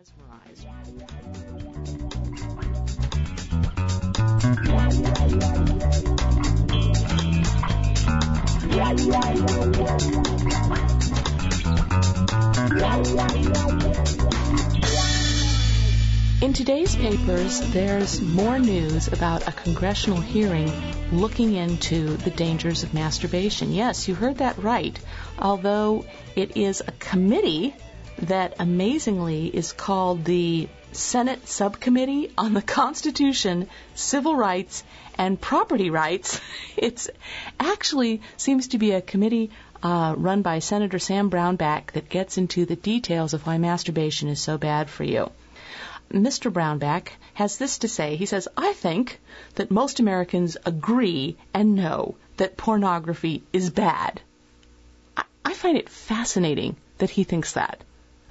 In today's papers, there's more news about a congressional hearing looking into the dangers of masturbation. Yes, you heard that right. Although it is a committee that amazingly is called the Senate Subcommittee on the Constitution, Civil Rights, and Property Rights. It actually seems to be a committee uh, run by Senator Sam Brownback that gets into the details of why masturbation is so bad for you. Mr. Brownback has this to say. He says, I think that most Americans agree and know that pornography is bad. I, I find it fascinating that he thinks that.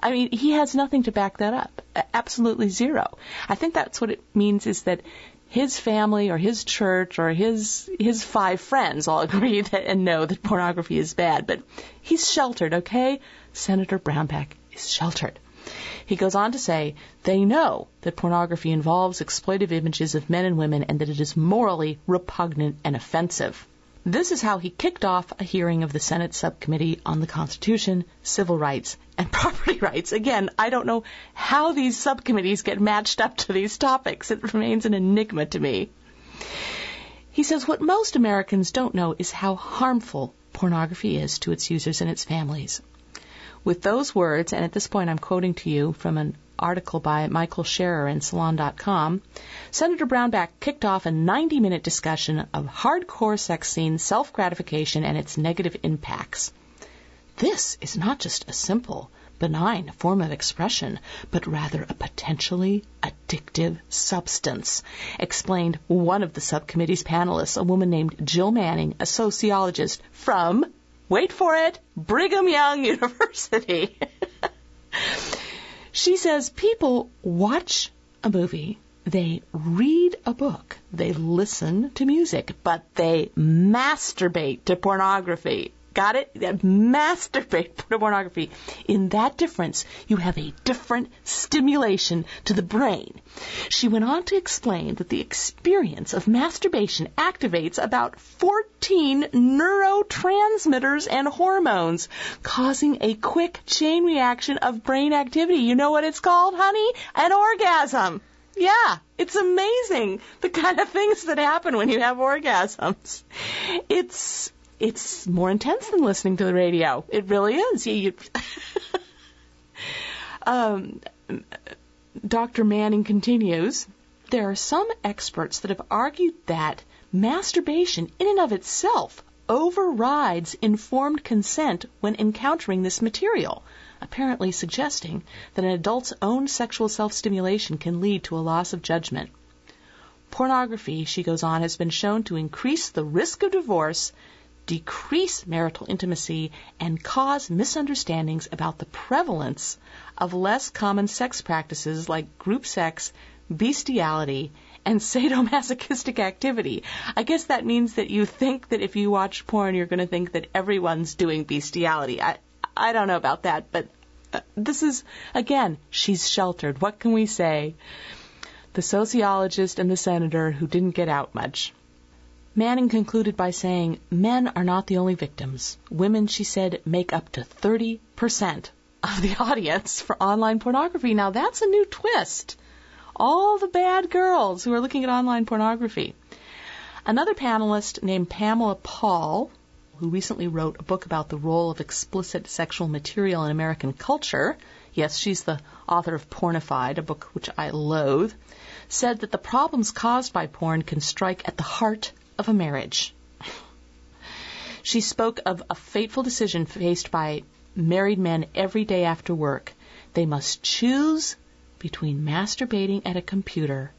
I mean, he has nothing to back that up. Absolutely zero. I think that's what it means is that his family or his church or his his five friends all agree that and know that pornography is bad, but he's sheltered, okay? Senator Brownback is sheltered. He goes on to say they know that pornography involves exploitive images of men and women and that it is morally repugnant and offensive. This is how he kicked off a hearing of the Senate Subcommittee on the Constitution, Civil Rights, and Property Rights. Again, I don't know how these subcommittees get matched up to these topics. It remains an enigma to me. He says what most Americans don't know is how harmful pornography is to its users and its families. With those words, and at this point I'm quoting to you from an article by Michael Scherer in Salon.com, Senator Brownback kicked off a 90 minute discussion of hardcore sex scenes, self gratification, and its negative impacts. This is not just a simple, benign form of expression, but rather a potentially addictive substance, explained one of the subcommittee's panelists, a woman named Jill Manning, a sociologist from wait for it, Brigham Young University. she says people watch a movie, they read a book, they listen to music, but they masturbate to pornography. Got it? That Masturbate pornography. In that difference, you have a different stimulation to the brain. She went on to explain that the experience of masturbation activates about 14 neurotransmitters and hormones, causing a quick chain reaction of brain activity. You know what it's called, honey? An orgasm. Yeah, it's amazing the kind of things that happen when you have orgasms. It's it's more intense than listening to the radio. It really is. You, you um, Dr. Manning continues. There are some experts that have argued that masturbation, in and of itself, overrides informed consent when encountering this material, apparently suggesting that an adult's own sexual self stimulation can lead to a loss of judgment. Pornography, she goes on, has been shown to increase the risk of divorce decrease marital intimacy and cause misunderstandings about the prevalence of less common sex practices like group sex, bestiality, and sadomasochistic activity. I guess that means that you think that if you watch porn, you're going to think that everyone's doing bestiality. I, I don't know about that, but uh, this is, again, she's sheltered. What can we say? The sociologist and the senator who didn't get out much. Manning concluded by saying, Men are not the only victims. Women, she said, make up to 30% of the audience for online pornography. Now that's a new twist. All the bad girls who are looking at online pornography. Another panelist named Pamela Paul, who recently wrote a book about the role of explicit sexual material in American culture, yes, she's the author of Pornified, a book which I loathe, said that the problems caused by porn can strike at the heart of a marriage. She spoke of a fateful decision faced by married men every day after work. They must choose between masturbating at a computer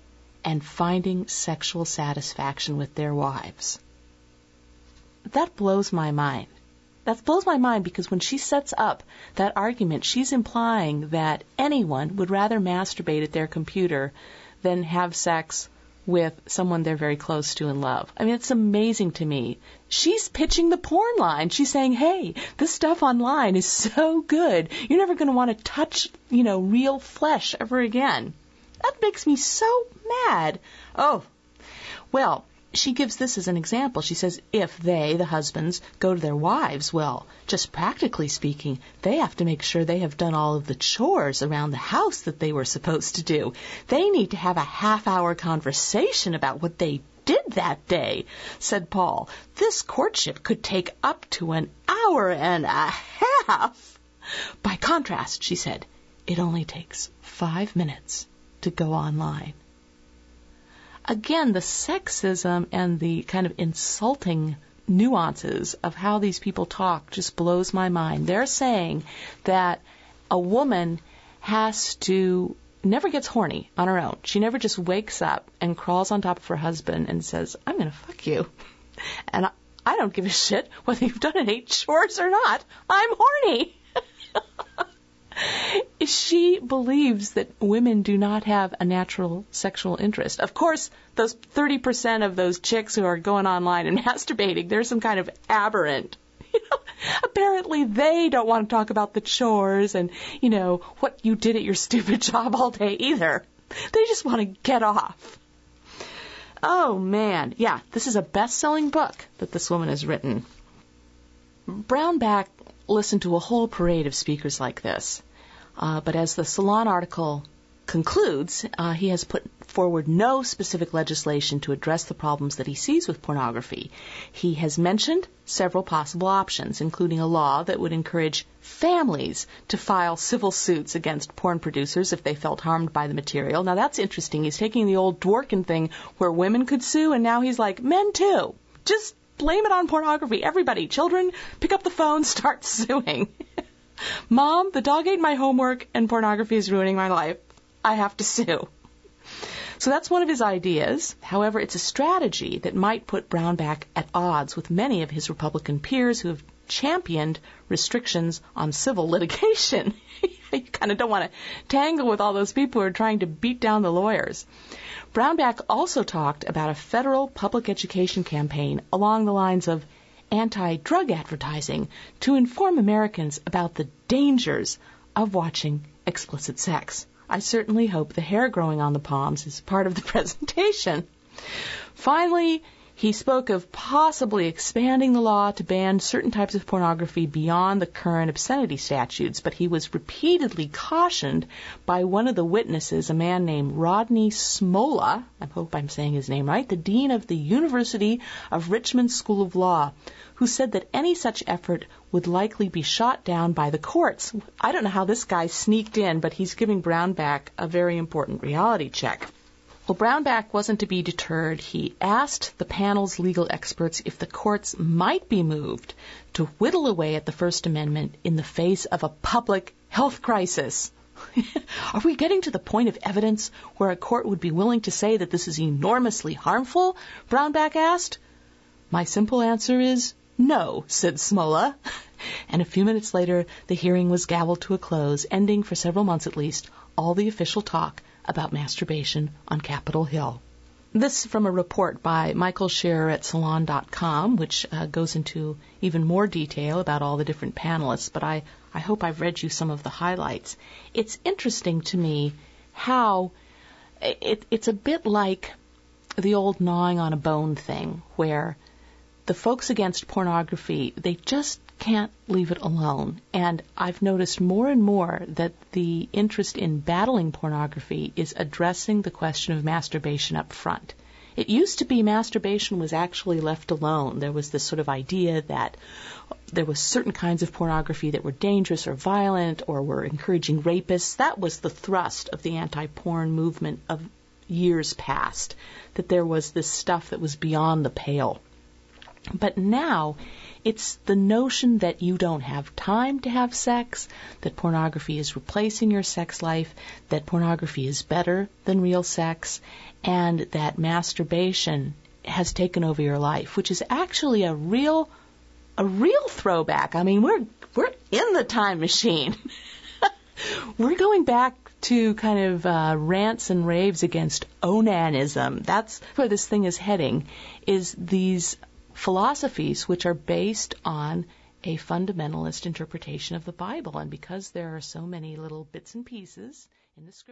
and finding sexual satisfaction with their wives. That blows my mind. That blows my mind because when she sets up that argument, she's implying that anyone would rather masturbate at their computer than have sex with someone they're very close to and love. I mean, it's amazing to me. She's pitching the porn line. She's saying, hey, this stuff online is so good. You're never going to want to touch, you know, real flesh ever again. That makes me so mad. Oh, well, she gives this as an example. She says, if they, the husbands, go to their wives, well, just practically speaking, they have to make sure they have done all of the chores around the house that they were supposed to do. They need to have a half hour conversation about what they did that day, said Paul. This courtship could take up to an hour and a half. By contrast, she said, it only takes five minutes to go online again, the sexism and the kind of insulting nuances of how these people talk just blows my mind. They're saying that a woman has to never gets horny on her own. She never just wakes up and crawls on top of her husband and says, "I'm going to fuck you." And I, I don't give a shit whether you've done any chores or not. I'm horny. She believes that women do not have a natural sexual interest. Of course, those 30% of those chicks who are going online and masturbating, they're some kind of aberrant. Apparently they don't want to talk about the chores and, you know, what you did at your stupid job all day either. They just want to get off. Oh man, yeah, this is a best-selling book that this woman has written. Brownback listened to a whole parade of speakers like this. Uh, but as the Salon article concludes, uh, he has put forward no specific legislation to address the problems that he sees with pornography. He has mentioned several possible options, including a law that would encourage families to file civil suits against porn producers if they felt harmed by the material. Now that's interesting. He's taking the old Dworkin thing where women could sue, and now he's like, men too. Just blame it on pornography. Everybody, children, pick up the phone, start suing. Mom, the dog ate my homework and pornography is ruining my life. I have to sue. So that's one of his ideas. However, it's a strategy that might put Brownback at odds with many of his Republican peers who have championed restrictions on civil litigation. you kind of don't want to tangle with all those people who are trying to beat down the lawyers. Brownback also talked about a federal public education campaign along the lines of anti drug advertising to inform Americans about the dangers of watching explicit sex. I certainly hope the hair growing on the palms is part of the presentation. Finally, he spoke of possibly expanding the law to ban certain types of pornography beyond the current obscenity statutes, but he was repeatedly cautioned by one of the witnesses, a man named Rodney Smolla, I hope I'm saying his name right, the dean of the University of Richmond School of Law, who said that any such effort would likely be shot down by the courts. I don't know how this guy sneaked in, but he's giving Brownback a very important reality check. Well, Brownback wasn't to be deterred. He asked the panel's legal experts if the courts might be moved to whittle away at the First Amendment in the face of a public health crisis. Are we getting to the point of evidence where a court would be willing to say that this is enormously harmful? Brownback asked. My simple answer is no, said Smolla. And a few minutes later, the hearing was gavelled to a close, ending, for several months at least, all the official talk about masturbation on Capitol Hill. This is from a report by Michael Scherer at Salon.com, which uh, goes into even more detail about all the different panelists, but I, I hope I've read you some of the highlights. It's interesting to me how it, it's a bit like the old gnawing on a bone thing, where the folks against pornography, they just can't leave it alone. And I've noticed more and more that the interest in battling pornography is addressing the question of masturbation up front. It used to be masturbation was actually left alone. There was this sort of idea that there was certain kinds of pornography that were dangerous or violent or were encouraging rapists. That was the thrust of the anti-porn movement of years past. That there was this stuff that was beyond the pale. But now it's the notion that you don't have time to have sex, that pornography is replacing your sex life, that pornography is better than real sex, and that masturbation has taken over your life, which is actually a real a real throwback. I mean, we're we're in the time machine. we're going back to kind of uh, rants and raves against onanism. That's where this thing is heading. Is these philosophies which are based on a fundamentalist interpretation of the Bible, and because there are so many little bits and pieces in the scripture.